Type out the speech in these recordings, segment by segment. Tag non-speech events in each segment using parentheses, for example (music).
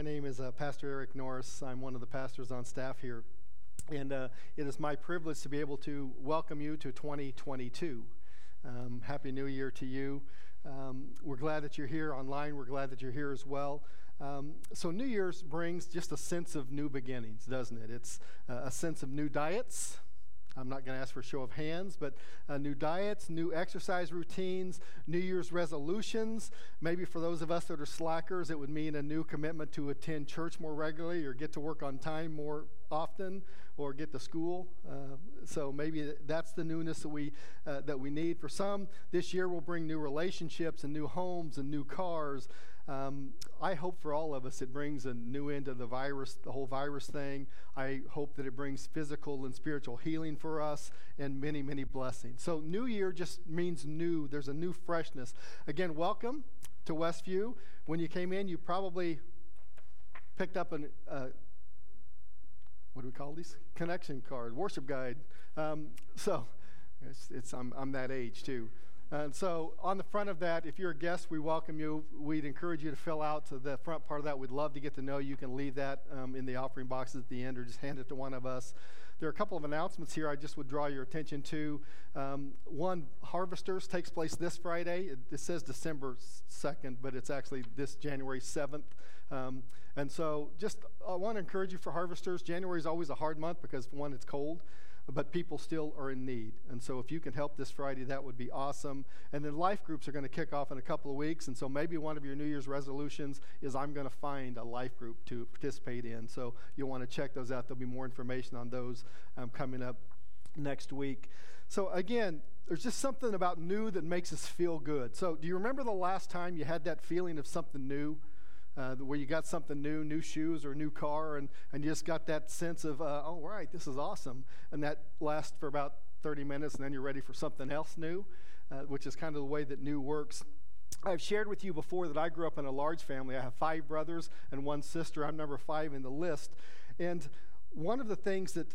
My name is uh, Pastor Eric Norris. I'm one of the pastors on staff here. And uh, it is my privilege to be able to welcome you to 2022. Um, Happy New Year to you. Um, we're glad that you're here online. We're glad that you're here as well. Um, so, New Year's brings just a sense of new beginnings, doesn't it? It's uh, a sense of new diets, I'm not going to ask for a show of hands, but uh, new diets, new exercise routines, New Year's resolutions. Maybe for those of us that are slackers, it would mean a new commitment to attend church more regularly or get to work on time more often or get to school. Uh, so maybe that's the newness that we, uh, that we need. For some, this year will bring new relationships and new homes and new cars. Um, I hope for all of us it brings a new end to the virus, the whole virus thing. I hope that it brings physical and spiritual healing for us and many, many blessings. So, New Year just means new. There's a new freshness. Again, welcome to Westview. When you came in, you probably picked up an. Uh, what do we call these? Connection card, worship guide. Um, so, it's, it's I'm, I'm that age too. And so, on the front of that, if you're a guest, we welcome you. We'd encourage you to fill out to the front part of that. We'd love to get to know you. You can leave that um, in the offering boxes at the end or just hand it to one of us. There are a couple of announcements here I just would draw your attention to. Um, one, Harvesters takes place this Friday. It, it, says December 2nd, but it's actually this January 7th. Um, and so, just I want to encourage you for Harvesters. January is always a hard month because, one, it's cold but people still are in need. And so if you can help this Friday, that would be awesome. And then life groups are going to kick off in a couple of weeks. And so maybe one of your New Year's resolutions is I'm going to find a life group to participate in. So you'll want to check those out. There'll be more information on those um, coming up next week. So again, there's just something about new that makes us feel good. So do you remember the last time you had that feeling of something new? Uh, where you got something new, new shoes or new car, and, and you just got that sense of, uh, oh, right, this is awesome. And that lasts for about 30 minutes, and then you're ready for something else new, uh, which is kind of the way that new works. I've shared with you before that I grew up in a large family. I have five brothers and one sister. I'm number five in the list. And one of the things that,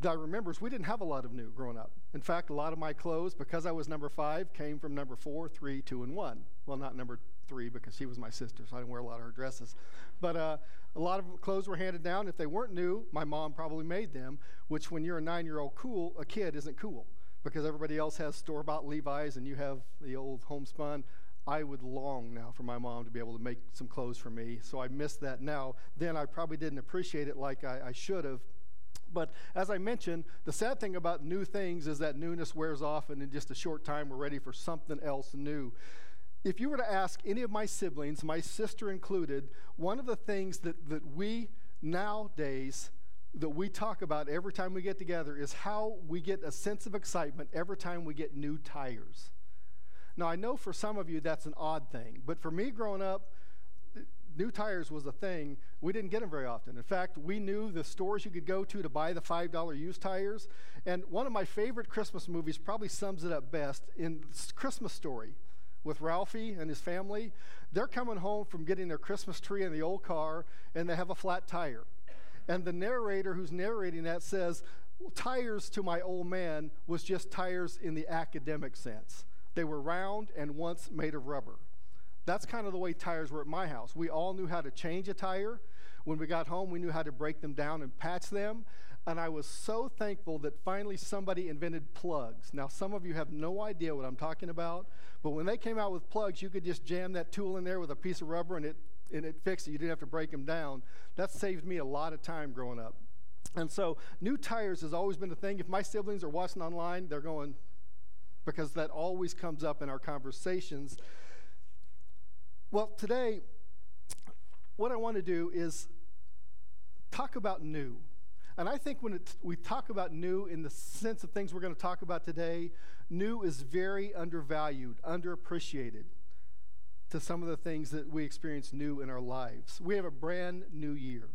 that I remember is we didn't have a lot of new growing up. In fact, a lot of my clothes, because I was number five, came from number four, three, two, and one. Well, not number three because she was my sister, so I didn't wear a lot of her dresses. But uh, a lot of clothes were handed down. If they weren't new, my mom probably made them, which when you're a nine year old cool, a kid isn't cool because everybody else has store bought Levi's and you have the old homespun. I would long now for my mom to be able to make some clothes for me. So I miss that now. Then I probably didn't appreciate it like I, I should have. But as I mentioned, the sad thing about new things is that newness wears off, and in just a short time, we're ready for something else new if you were to ask any of my siblings, my sister included, one of the things that, that we nowadays that we talk about every time we get together is how we get a sense of excitement every time we get new tires. Now, I know for some of you that's an odd thing, but for me growing up, new tires was a thing. We didn't get them very often. In fact, we knew the stores you could go to to buy the $5 used tires. And one of my favorite Christmas movies probably sums it up best in Christmas Story with Ralphie and his family. They're coming home from getting their Christmas tree in the old car, and they have a flat tire. And the narrator who's narrating that says, Tires to my old man was just tires in the academic sense. They were round and once made of rubber. That's kind of the way tires were at my house. We all knew how to change a tire. When we got home, we knew how to break them down and patch them. And I was so thankful that finally somebody invented plugs. Now, some of you have no idea what I'm talking about, but when they came out with plugs, you could just jam that tool in there with a piece of rubber and it, and it fixed it. You didn't have to break them down. That saved me a lot of time growing up. And so, new tires has always been a thing. If my siblings are watching online, they're going, because that always comes up in our conversations. Well, today, what I want to do is talk about new. And I think when we talk about new in the sense of things we're going to talk about today, new is very undervalued, underappreciated to some of the things that we experience new in our lives. We have a brand new year.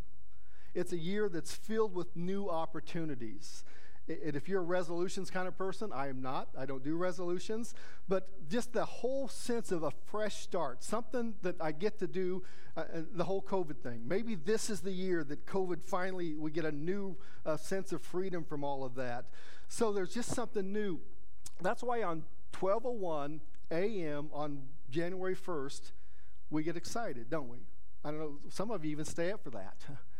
It's a year that's filled with new opportunities. And if you're a resolutions kind of person, I am not. I don't do resolutions. But just the whole sense of a fresh start, something that I get to do, uh, uh, the whole COVID thing. Maybe this is the year that COVID finally, we get a new uh, sense of freedom from all of that. So there's just something new. That's why on 1201 a.m. on January 1st, we get excited, don't we? I don't know, some of you even stay up for that. (laughs)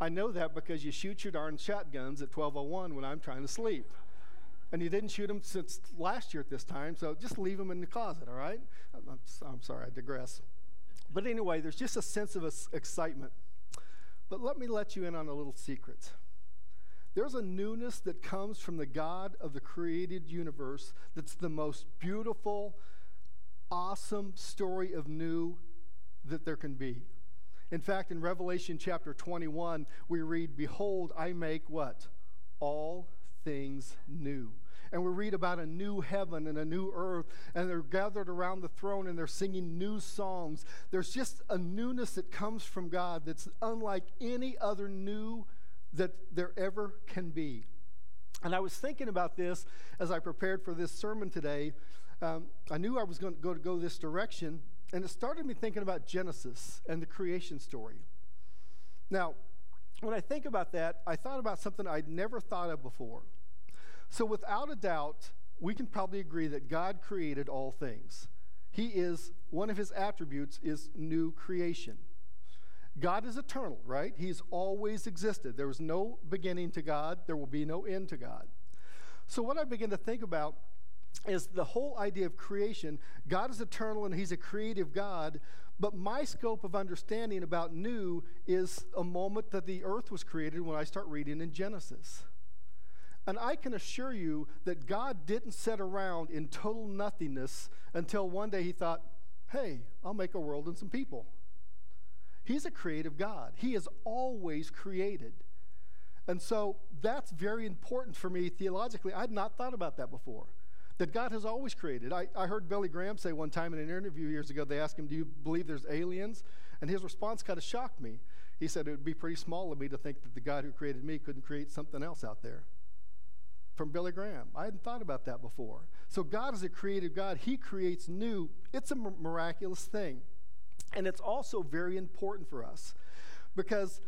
I know that because you shoot your darn shotguns at 1201 when I'm trying to sleep. And you didn't shoot them since last year at this time, so just leave them in the closet, all right? I'm, I'm sorry, I digress. But anyway, there's just a sense of excitement. But let me let you in on a little secret. There's a newness that comes from the God of the created universe that's the most beautiful, awesome story of new that there can be. In fact, in Revelation chapter 21, we read, Behold, I make what? All things new. And we read about a new heaven and a new earth, and they're gathered around the throne and they're singing new songs. There's just a newness that comes from God that's unlike any other new that there ever can be. And I was thinking about this as I prepared for this sermon today. Um, I knew I was going to go to go this direction, and it started me thinking about Genesis and the creation story. Now, when I think about that, I thought about something I'd never thought of before. So, without a doubt, we can probably agree that God created all things. He is, one of his attributes is new creation. God is eternal, right? He's always existed. There was no beginning to God, there will be no end to God. So, what I begin to think about is the whole idea of creation. God is eternal and He's a creative God, but my scope of understanding about new is a moment that the earth was created when I start reading in Genesis. And I can assure you that God didn't sit around in total nothingness until one day He thought, hey, I'll make a world and some people. He's a creative God, He has always created. And so that's very important for me theologically. I'd not thought about that before that God has always created. I, I heard Billy Graham say one time in an interview years ago, they asked him, Do you believe there's aliens? And his response kind of shocked me. He said, It would be pretty small of me to think that the God who created me couldn't create something else out there. From Billy Graham. I hadn't thought about that before. So, God is a creative God. He creates new. It's a miraculous thing. And it's also very important for us because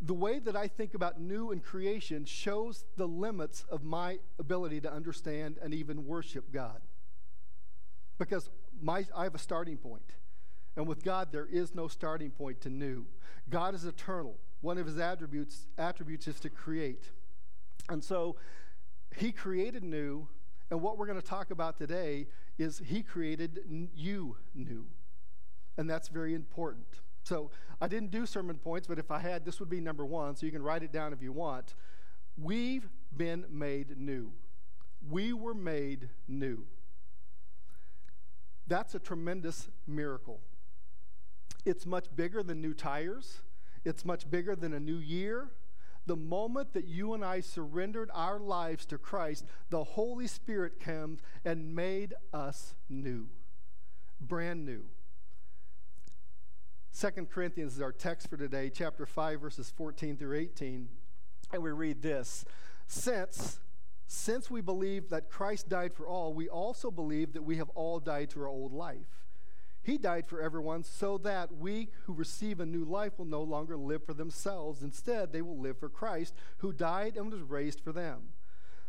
the way that I think about new and creation shows the limits of my ability to understand and even worship God. Because my, I have a starting point. And with God, there is no starting point to new. God is eternal. One of his attributes, attributes is to create. And so he created new. And what we're going to talk about today is he created you new. And that's very important. So I didn't do sermon points, but if I had, this would be number one, so you can write it down if you want. We've been made new. We were made new. That's a tremendous miracle. It's much bigger than new tires, it's much bigger than a new year. The moment that you and I surrendered our lives to Christ, the Holy Spirit came and made us new, brand new. Second Corinthians is our text for today, chapter 5, verses 14 through 18. And we read this Since, since we believe that Christ died for all, we also believe that we have all died to our old life. He died for everyone so that we who receive a new life will no longer live for themselves. Instead, they will live for Christ, who died and was raised for them.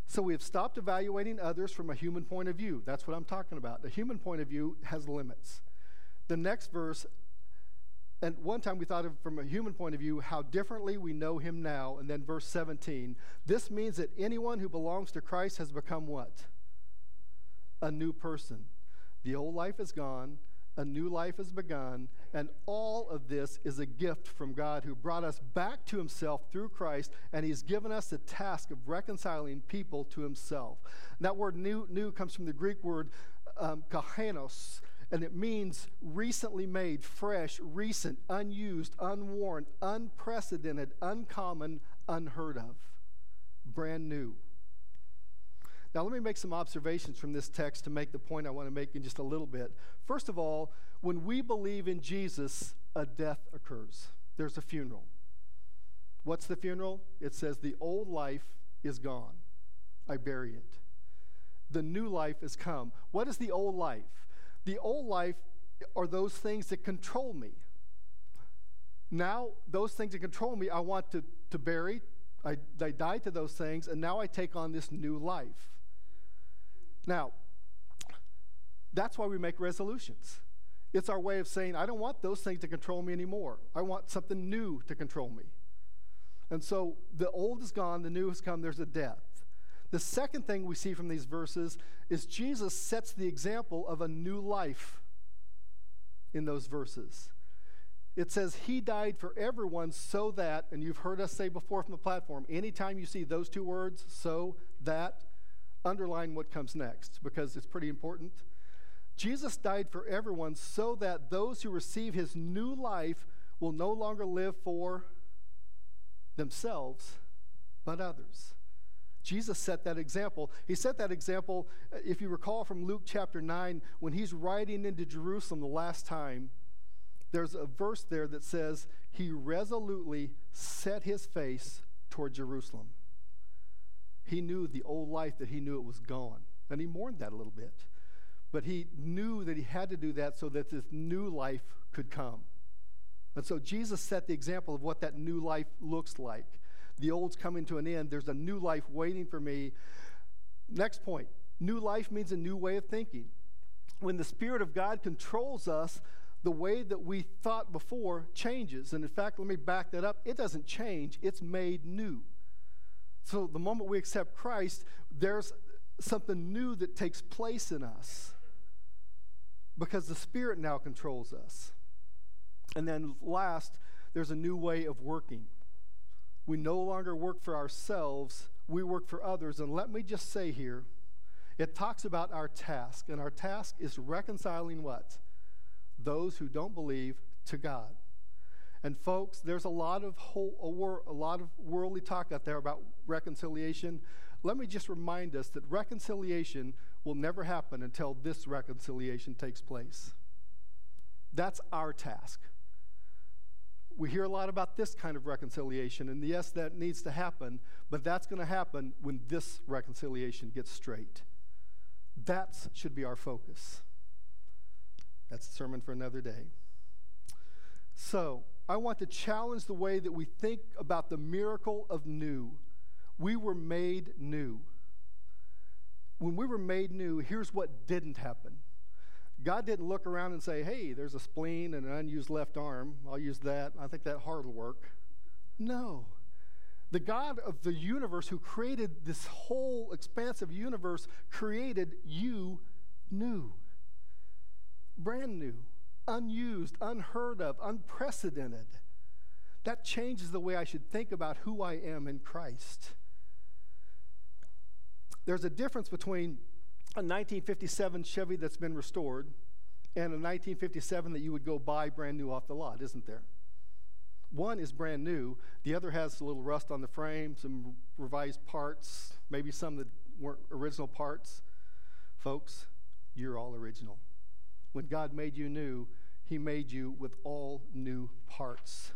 So we have stopped evaluating others from a human point of view. That's what I'm talking about. The human point of view has limits. The next verse and one time we thought of from a human point of view how differently we know him now. And then verse 17. This means that anyone who belongs to Christ has become what? A new person. The old life is gone, a new life has begun, and all of this is a gift from God who brought us back to himself through Christ, and he's given us the task of reconciling people to himself. And that word new, new comes from the Greek word um, kainos, and it means recently made, fresh, recent, unused, unworn, unprecedented, uncommon, unheard of, brand new. Now, let me make some observations from this text to make the point I want to make in just a little bit. First of all, when we believe in Jesus, a death occurs. There's a funeral. What's the funeral? It says, The old life is gone. I bury it. The new life has come. What is the old life? The old life are those things that control me. Now, those things that control me, I want to, to bury. I, I die to those things, and now I take on this new life. Now, that's why we make resolutions. It's our way of saying, I don't want those things to control me anymore. I want something new to control me. And so the old is gone, the new has come, there's a death. The second thing we see from these verses is Jesus sets the example of a new life in those verses. It says, He died for everyone so that, and you've heard us say before from the platform, anytime you see those two words, so that, underline what comes next because it's pretty important. Jesus died for everyone so that those who receive his new life will no longer live for themselves, but others. Jesus set that example. He set that example, uh, if you recall from Luke chapter 9, when he's riding into Jerusalem the last time. There's a verse there that says, He resolutely set his face toward Jerusalem. He knew the old life that he knew it was gone, and he mourned that a little bit. But he knew that he had to do that so that this new life could come. And so Jesus set the example of what that new life looks like. The old's coming to an end. There's a new life waiting for me. Next point new life means a new way of thinking. When the Spirit of God controls us, the way that we thought before changes. And in fact, let me back that up. It doesn't change, it's made new. So the moment we accept Christ, there's something new that takes place in us because the Spirit now controls us. And then last, there's a new way of working. We no longer work for ourselves, we work for others. And let me just say here, it talks about our task, and our task is reconciling what? Those who don't believe to God. And folks, there's a lot of whole, a, wor- a lot of worldly talk out there about reconciliation. Let me just remind us that reconciliation will never happen until this reconciliation takes place. That's our task. We hear a lot about this kind of reconciliation, and yes, that needs to happen, but that's going to happen when this reconciliation gets straight. That should be our focus. That's a sermon for another day. So, I want to challenge the way that we think about the miracle of new. We were made new. When we were made new, here's what didn't happen God didn't look around and say, hey, there's a spleen and an unused left arm. I'll use that. I think that heart will work. No. The God of the universe who created this whole expansive universe created you new, brand new, unused, unheard of, unprecedented. That changes the way I should think about who I am in Christ. There's a difference between a 1957 Chevy that's been restored and a 1957 that you would go buy brand new off the lot, isn't there? One is brand new, the other has a little rust on the frame, some revised parts, maybe some that weren't original parts. Folks, you're all original. When God made you new, He made you with all new parts.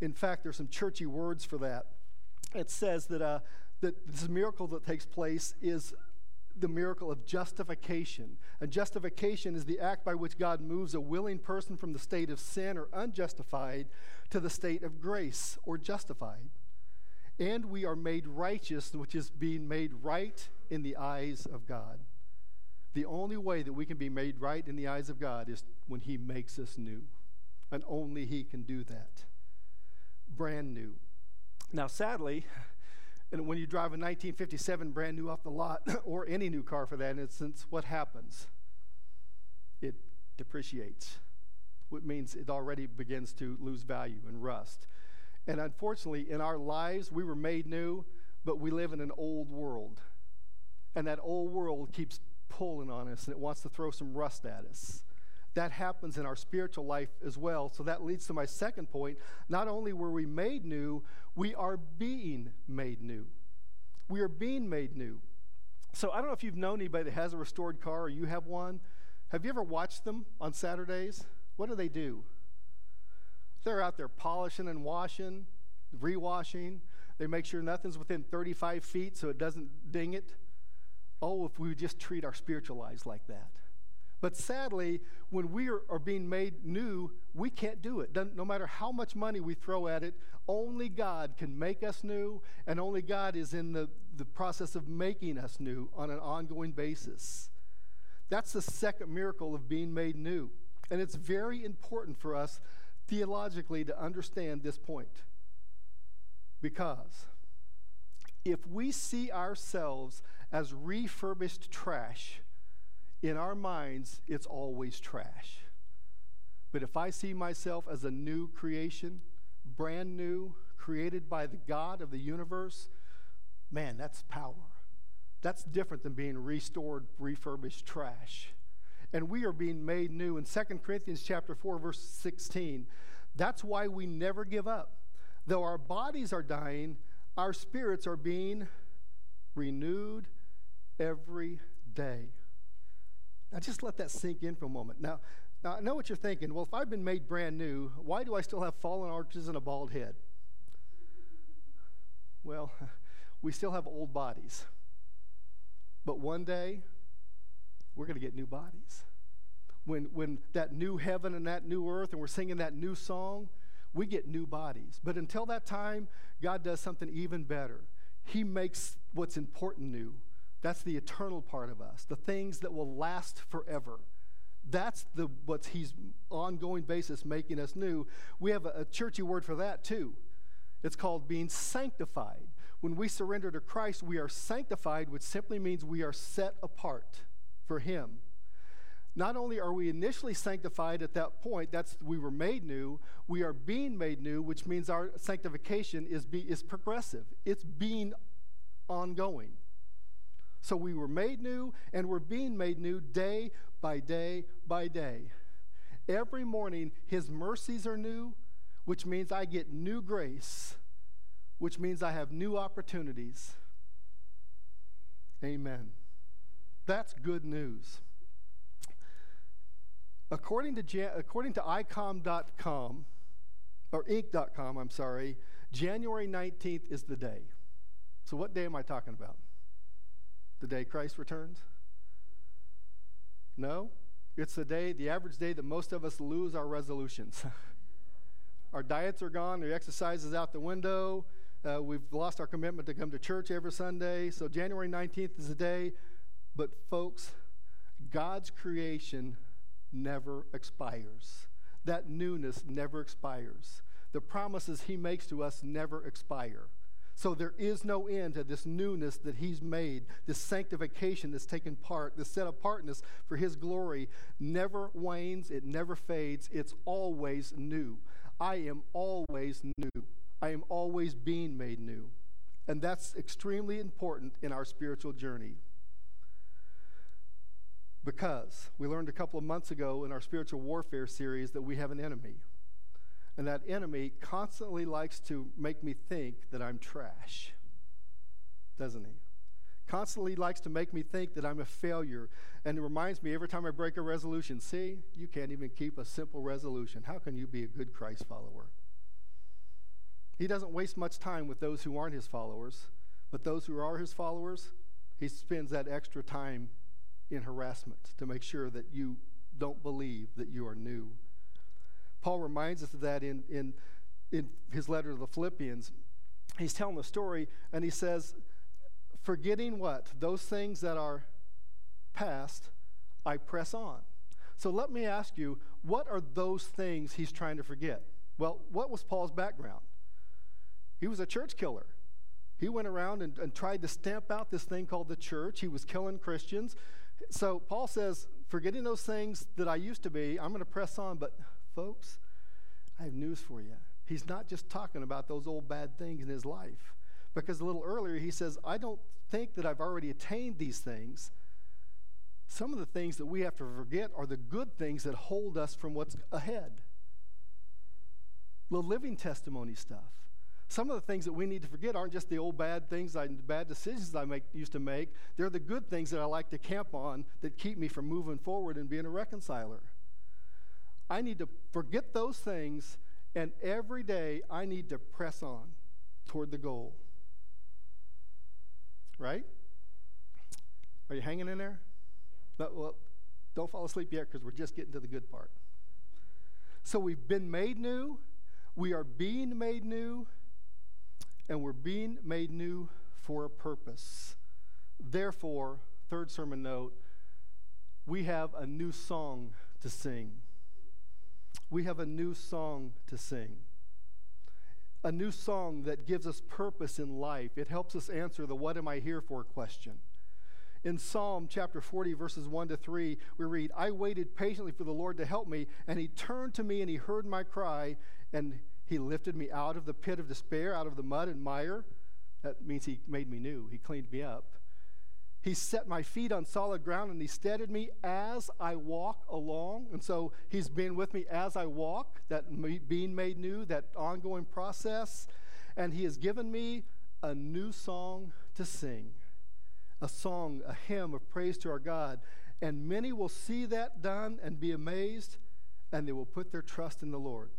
In fact, there's some churchy words for that. It says that, uh, that this miracle that takes place is the miracle of justification. And justification is the act by which God moves a willing person from the state of sin or unjustified to the state of grace or justified. And we are made righteous, which is being made right in the eyes of God. The only way that we can be made right in the eyes of God is when He makes us new. And only He can do that. Brand new. Now, sadly, and when you drive a 1957 brand new off the lot, (laughs) or any new car for that instance, what happens? It depreciates, which means it already begins to lose value and rust. And unfortunately, in our lives, we were made new, but we live in an old world. And that old world keeps pulling on us and it wants to throw some rust at us. That happens in our spiritual life as well. So that leads to my second point. Not only were we made new, we are being made new. We are being made new. So I don't know if you've known anybody that has a restored car or you have one. Have you ever watched them on Saturdays? What do they do? They're out there polishing and washing, rewashing. They make sure nothing's within 35 feet so it doesn't ding it. Oh, if we would just treat our spiritual lives like that. But sadly, when we are, are being made new, we can't do it. no matter how much money we throw at it, only God can make us new, and only God is in the, the process of making us new on an ongoing basis. That's the second miracle of being made new. And it's very important for us theologically to understand this point. Because if we see ourselves as refurbished trash, in our minds, it's always trash. But if I see myself as a new creation, brand new, created by the God of the universe, man, that's power. That's different than being restored, refurbished trash. And we are being made new. In 2 Corinthians chapter 4, verse 16, that's why we never give up. Though our bodies are dying, our spirits are being renewed every day. Now, just let that sink in for a moment. Now, now, I know what you're thinking. Well, if I've been made brand new, why do I still have fallen arches and a bald head? Well, (laughs) we still have old bodies. But one day, we're going to get new bodies. When, when that new heaven and that new earth, and we're singing that new song, we get new bodies. But until that time, God does something even better. He makes what's important new. That's the eternal part of us, the things that will last forever. That's the what's he's ongoing basis making us new. We have a, a churchy word for that too. It's called being sanctified. When we surrender to Christ, we are sanctified, which simply means we are set apart for Him. Not only are we initially sanctified at that point, that's we were made new, we are being made new, which means our sanctification is, be, is progressive. It's being ongoing. So we were made new and we're being made new day by day by day. Every morning, His mercies are new, which means I get new grace which means I have new opportunities. Amen. That's good news. According to, according to icom.com, or inc.com, I'm sorry, January 19th is the day. So, what day am I talking about? The day Christ returns? No? It's the day, the average day that most of us lose our resolutions. (laughs) our diets are gone, the exercise is out the window, uh, we've lost our commitment to come to church every Sunday. So January 19th is the day. But, folks, God's creation never expires. That newness never expires. The promises He makes to us never expire. So there is no end to this newness that He's made, this sanctification that's taken part, this set apartness for His glory never wanes, it never fades, it's always new. I am always new. I am always being made new. And that's extremely important in our spiritual journey. Because we learned a couple of months ago in our spiritual warfare series that we have an enemy. And that enemy constantly likes to make me think that I'm trash, doesn't he? Constantly likes to make me think that I'm a failure. And it reminds me every time I break a resolution see, you can't even keep a simple resolution. How can you be a good Christ follower? He doesn't waste much time with those who aren't his followers, but those who are his followers, he spends that extra time in harassment to make sure that you don't believe that you are new. Paul reminds us of that in, in, in his letter to the Philippians. He's telling the story, and he says, Forgetting what? Those things that are past, I press on. So let me ask you, what are those things he's trying to forget? Well, what was Paul's background? He was a church killer. He went around and, and tried to stamp out this thing called the church. He was killing Christians. So Paul says, forgetting those things that I used to be, I'm going to press on. But folks, I have news for you. He's not just talking about those old bad things in his life. Because a little earlier he says, I don't think that I've already attained these things. Some of the things that we have to forget are the good things that hold us from what's ahead. The living testimony stuff. Some of the things that we need to forget aren't just the old bad things, I, bad decisions I make, used to make. They're the good things that I like to camp on that keep me from moving forward and being a reconciler. I need to forget those things, and every day I need to press on toward the goal. Right? Are you hanging in there? But, well, don't fall asleep yet because we're just getting to the good part. So we've been made new, we are being made new and we're being made new for a purpose. Therefore, third sermon note, we have a new song to sing. We have a new song to sing. A new song that gives us purpose in life. It helps us answer the what am I here for question. In Psalm chapter 40, verses 1 to 3, we read, I waited patiently for the Lord to help me, and he turned to me and he heard my cry, and he lifted me out of the pit of despair, out of the mud and mire. That means he made me new, he cleaned me up. He set my feet on solid ground and he steadied me as I walk along. And so he's been with me as I walk, that being made new, that ongoing process. And he has given me a new song to sing a song, a hymn of praise to our God. And many will see that done and be amazed, and they will put their trust in the Lord.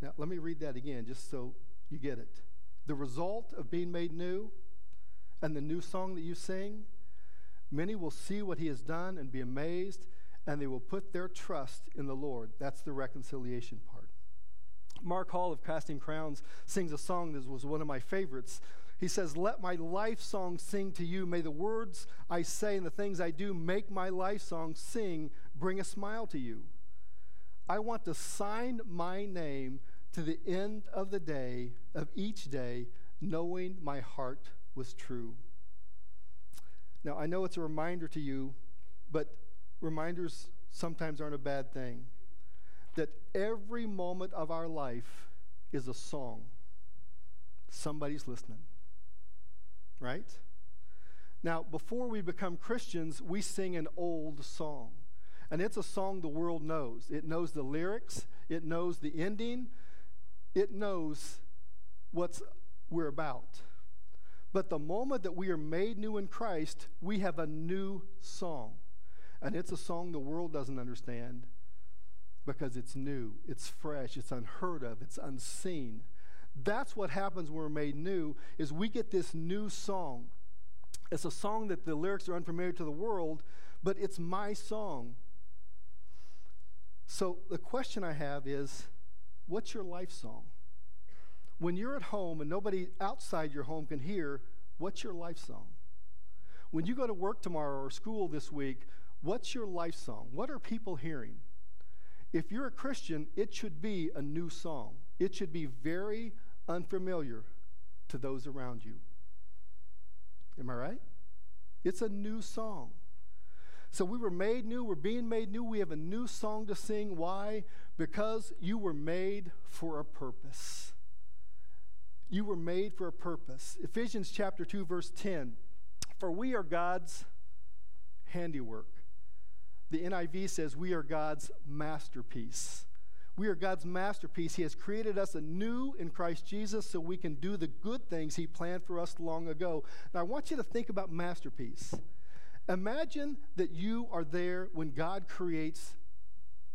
Now, let me read that again just so you get it. The result of being made new and the new song that you sing Many will see what he has done and be amazed, and they will put their trust in the Lord. That's the reconciliation part. Mark Hall of Casting Crowns sings a song that was one of my favorites. He says, Let my life song sing to you. May the words I say and the things I do make my life song sing, bring a smile to you. I want to sign my name to the end of the day, of each day, knowing my heart was true. Now, I know it's a reminder to you, but reminders sometimes aren't a bad thing. That every moment of our life is a song. Somebody's listening. Right? Now, before we become Christians, we sing an old song. And it's a song the world knows. It knows the lyrics, it knows the ending, it knows what we're about. But the moment that we are made new in Christ, we have a new song. And it's a song the world doesn't understand because it's new, it's fresh, it's unheard of, it's unseen. That's what happens when we're made new is we get this new song. It's a song that the lyrics are unfamiliar to the world, but it's my song. So the question I have is what's your life song? When you're at home and nobody outside your home can hear, what's your life song? When you go to work tomorrow or school this week, what's your life song? What are people hearing? If you're a Christian, it should be a new song. It should be very unfamiliar to those around you. Am I right? It's a new song. So we were made new, we're being made new. We have a new song to sing. Why? Because you were made for a purpose. You were made for a purpose. Ephesians chapter 2 verse 10. For we are God's handiwork. The NIV says we are God's masterpiece. We are God's masterpiece. He has created us anew in Christ Jesus so we can do the good things He planned for us long ago. Now, I want you to think about masterpiece. Imagine that you are there when God creates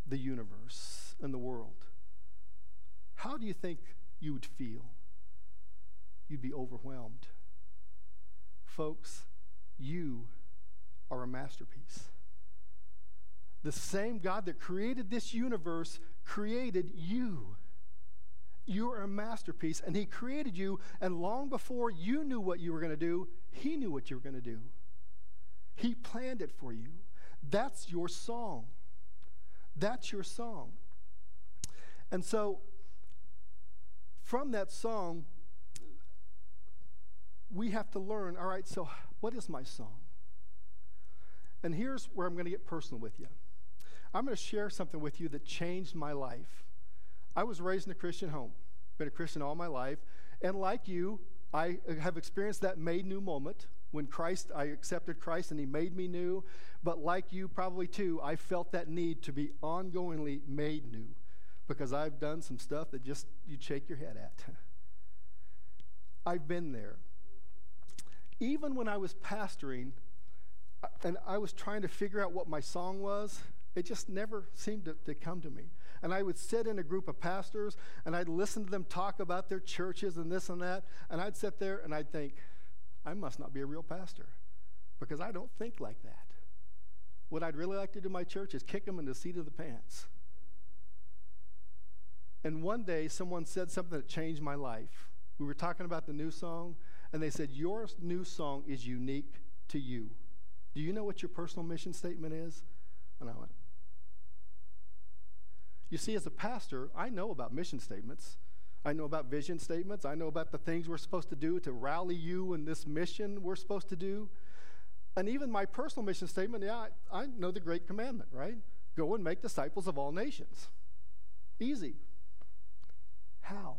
the universe and the world. How do you think you would feel? You'd be overwhelmed. Folks, you are a masterpiece. The same God that created this universe created you. You are a masterpiece, and He created you, and long before you knew what you were going to do, He knew what you were going to do. He planned it for you. That's your song. That's your song. And so, from that song, we have to learn all right, so what is my song? And here's where I'm going to get personal with you. I'm going to share something with you that changed my life. I was raised in a Christian home, been a Christian all my life, and like you, I have experienced that made new moment when Christ, I accepted Christ and He made me new. But like you, probably too, I felt that need to be ongoingly made new because I've done some stuff that just you'd shake your head at. (laughs) I've been there even when I was pastoring uh, and I was trying to figure out what my song was, it just never seemed to, to, come to me. And I would sit in a group of pastors and I'd listen to them talk about their churches and this and that. And I'd sit there and I'd think, I must not be a real pastor because I don't think like that. What I'd really like to do in my church is kick them in the seat of the pants. And one day someone said something that changed my life. We were talking about the new song, and they said, Your new song is unique to you. Do you know what your personal mission statement is? And I went, You see, as a pastor, I know about mission statements. I know about vision statements. I know about the things we're supposed to do to rally you in this mission we're supposed to do. And even my personal mission statement, yeah, I, I know the great commandment, right? Go and make disciples of all nations. Easy. How?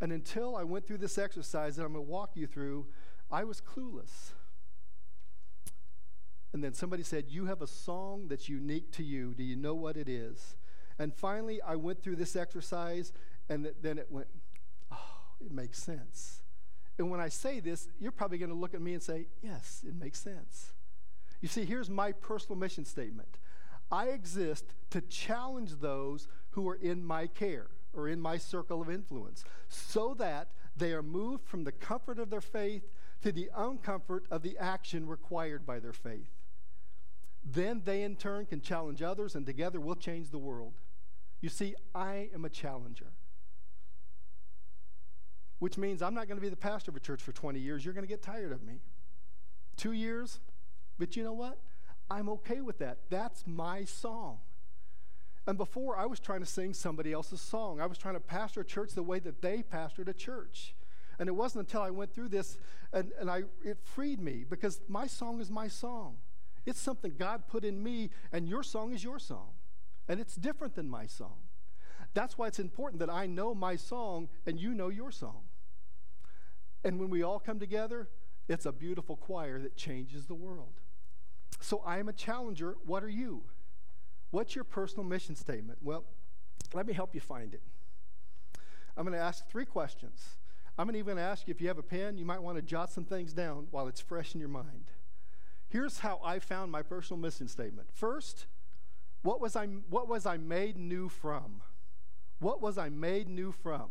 And until I went through this exercise that I'm going to walk you through, I was clueless. And then somebody said, You have a song that's unique to you. Do you know what it is? And finally, I went through this exercise, and th- then it went, Oh, it makes sense. And when I say this, you're probably going to look at me and say, Yes, it makes sense. You see, here's my personal mission statement I exist to challenge those who are in my care or in my circle of influence so that they are moved from the comfort of their faith to the uncomfort of the action required by their faith. Then they, in turn, can challenge others, and together we'll change the world. You see, I am a challenger, which means I'm not going to be the pastor of a church for 20 years. You're going to get tired of me. Two years, but you know what? I'm okay with that. That's my song. And before, I was trying to sing somebody else's song. I was trying to pastor a church the way that they pastored a church. And it wasn't until I went through this and, and I, it freed me because my song is my song. It's something God put in me, and your song is your song. And it's different than my song. That's why it's important that I know my song and you know your song. And when we all come together, it's a beautiful choir that changes the world. So I am a challenger. What are you? What's your personal mission statement? Well, let me help you find it. I'm going to ask three questions. I'm going to even ask you if you have a pen, you might want to jot some things down while it's fresh in your mind. Here's how I found my personal mission statement. First, what was I, what was I made new from? What was I made new from?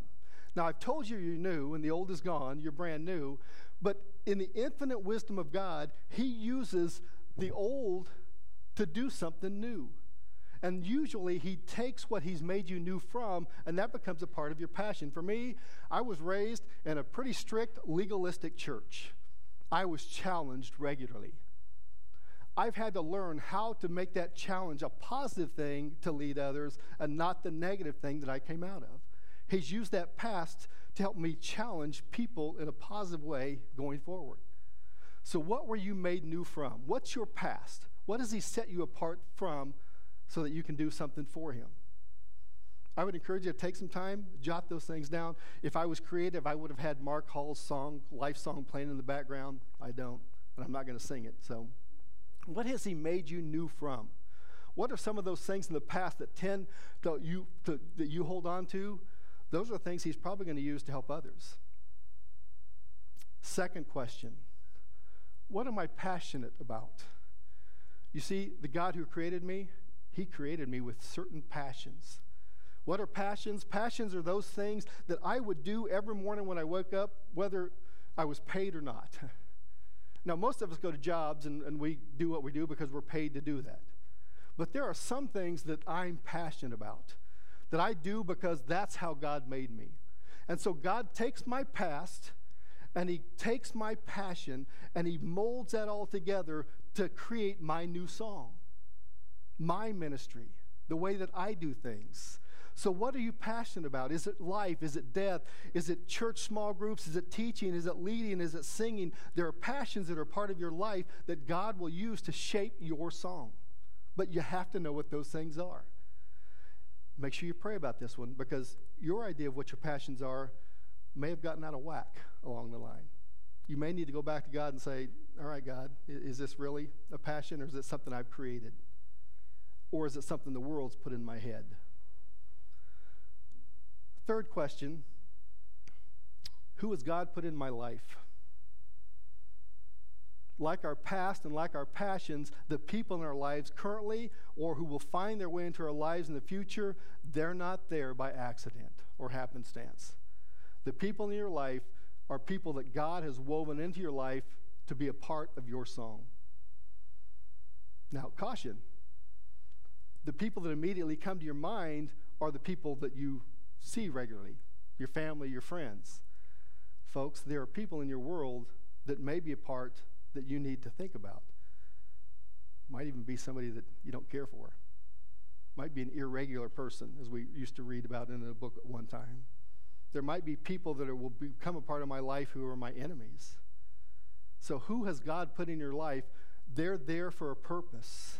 Now, I've told you you're new, and the old is gone, you're brand new, but in the infinite wisdom of God, He uses the old to do something new. And usually he takes what he's made you new from, and that becomes a part of your passion. For me, I was raised in a pretty strict legalistic church. I was challenged regularly. I've had to learn how to make that challenge a positive thing to lead others and not the negative thing that I came out of. He's used that past to help me challenge people in a positive way going forward. So, what were you made new from? What's your past? What does He set you apart from so that you can do something for Him? I would encourage you to take some time, jot those things down. If I was creative, I would have had Mark Hall's song, life song, playing in the background. I don't, and I'm not going to sing it. So, what has He made you new from? What are some of those things in the past that tend to you to, that you hold on to? Those are things He's probably going to use to help others. Second question what am I passionate about? You see, the God who created me, He created me with certain passions. What are passions? Passions are those things that I would do every morning when I woke up, whether I was paid or not. (laughs) now, most of us go to jobs and, and we do what we do because we're paid to do that. But there are some things that I'm passionate about, that I do because that's how God made me. And so God takes my past and he takes my passion and he molds that all together to create my new song, my ministry, the way that I do things. So, what are you passionate about? Is it life? Is it death? Is it church small groups? Is it teaching? Is it leading? Is it singing? There are passions that are part of your life that God will use to shape your song. But you have to know what those things are. Make sure you pray about this one because your idea of what your passions are may have gotten out of whack along the line. You may need to go back to God and say, All right, God, is this really a passion or is it something I've created? Or is it something the world's put in my head? Third question Who has God put in my life? Like our past and like our passions, the people in our lives currently or who will find their way into our lives in the future, they're not there by accident or happenstance. The people in your life are people that God has woven into your life to be a part of your song. Now, caution. The people that immediately come to your mind are the people that you see regularly your family, your friends. Folks, there are people in your world that may be a part that you need to think about. Might even be somebody that you don't care for. Might be an irregular person, as we used to read about in a book at one time. There might be people that are, will become a part of my life who are my enemies. So, who has God put in your life? They're there for a purpose.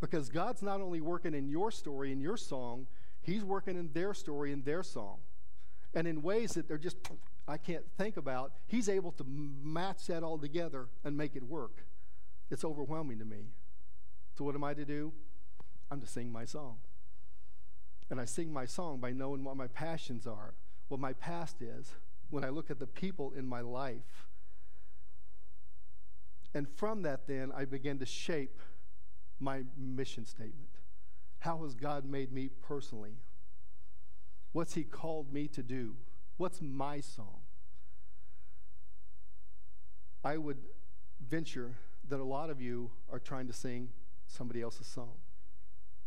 Because God's not only working in your story, in your song, He's working in their story, in their song. And in ways that they're just, I can't think about, He's able to match that all together and make it work. It's overwhelming to me. So, what am I to do? I'm to sing my song. And I sing my song by knowing what my passions are, what my past is, when I look at the people in my life. And from that, then, I begin to shape my mission statement. How has God made me personally? What's He called me to do? What's my song? I would venture that a lot of you are trying to sing somebody else's song.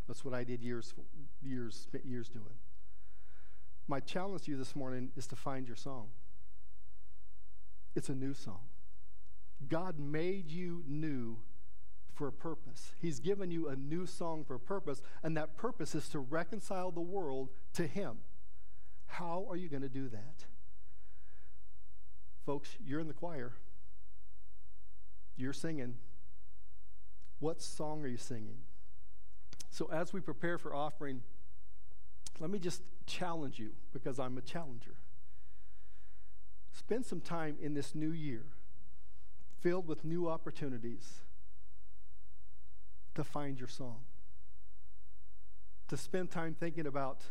That's what I did years, years, spent years doing. My challenge to you this morning is to find your song. It's a new song. God made you new for a purpose. He's given you a new song for a purpose, and that purpose is to reconcile the world to Him. How are you going to do that? Folks, you're in the choir. You're singing. What song are you singing? So, as we prepare for offering, let me just challenge you because I'm a challenger. Spend some time in this new year filled with new opportunities to find your song, to spend time thinking about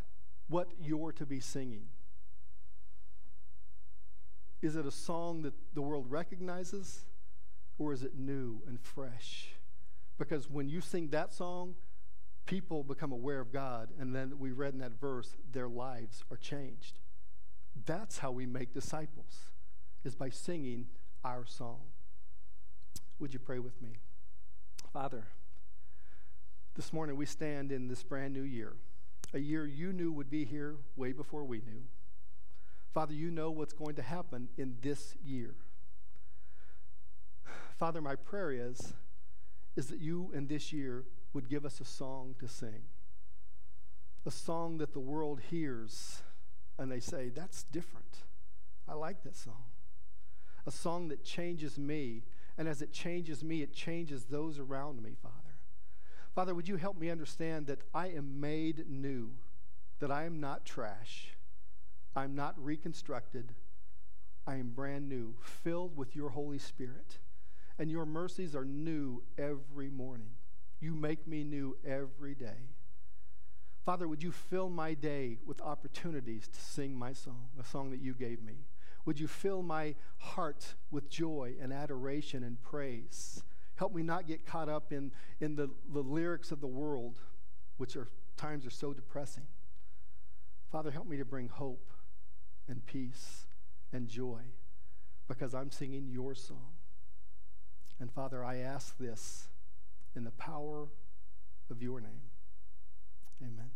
what you're to be singing. Is it a song that the world recognizes, or is it new and fresh? Because when you sing that song, people become aware of God, and then we read in that verse, their lives are changed. That's how we make disciples, is by singing our song. Would you pray with me? Father, this morning we stand in this brand new year, a year you knew would be here way before we knew. Father, you know what's going to happen in this year. Father, my prayer is, is that you in this year would give us a song to sing. A song that the world hears and they say, that's different. I like that song. A song that changes me, and as it changes me, it changes those around me, Father. Father, would you help me understand that I am made new, that I am not trash, I'm not reconstructed, I am brand new, filled with your Holy Spirit, and your mercies are new every morning. You make me new every day. Father, would you fill my day with opportunities to sing my song, a song that you gave me? Would you fill my heart with joy and adoration and praise? Help me not get caught up in, in the, the lyrics of the world, which are times are so depressing. Father, help me to bring hope and peace and joy because I'm singing your song. And Father, I ask this in the power of your name. Amen.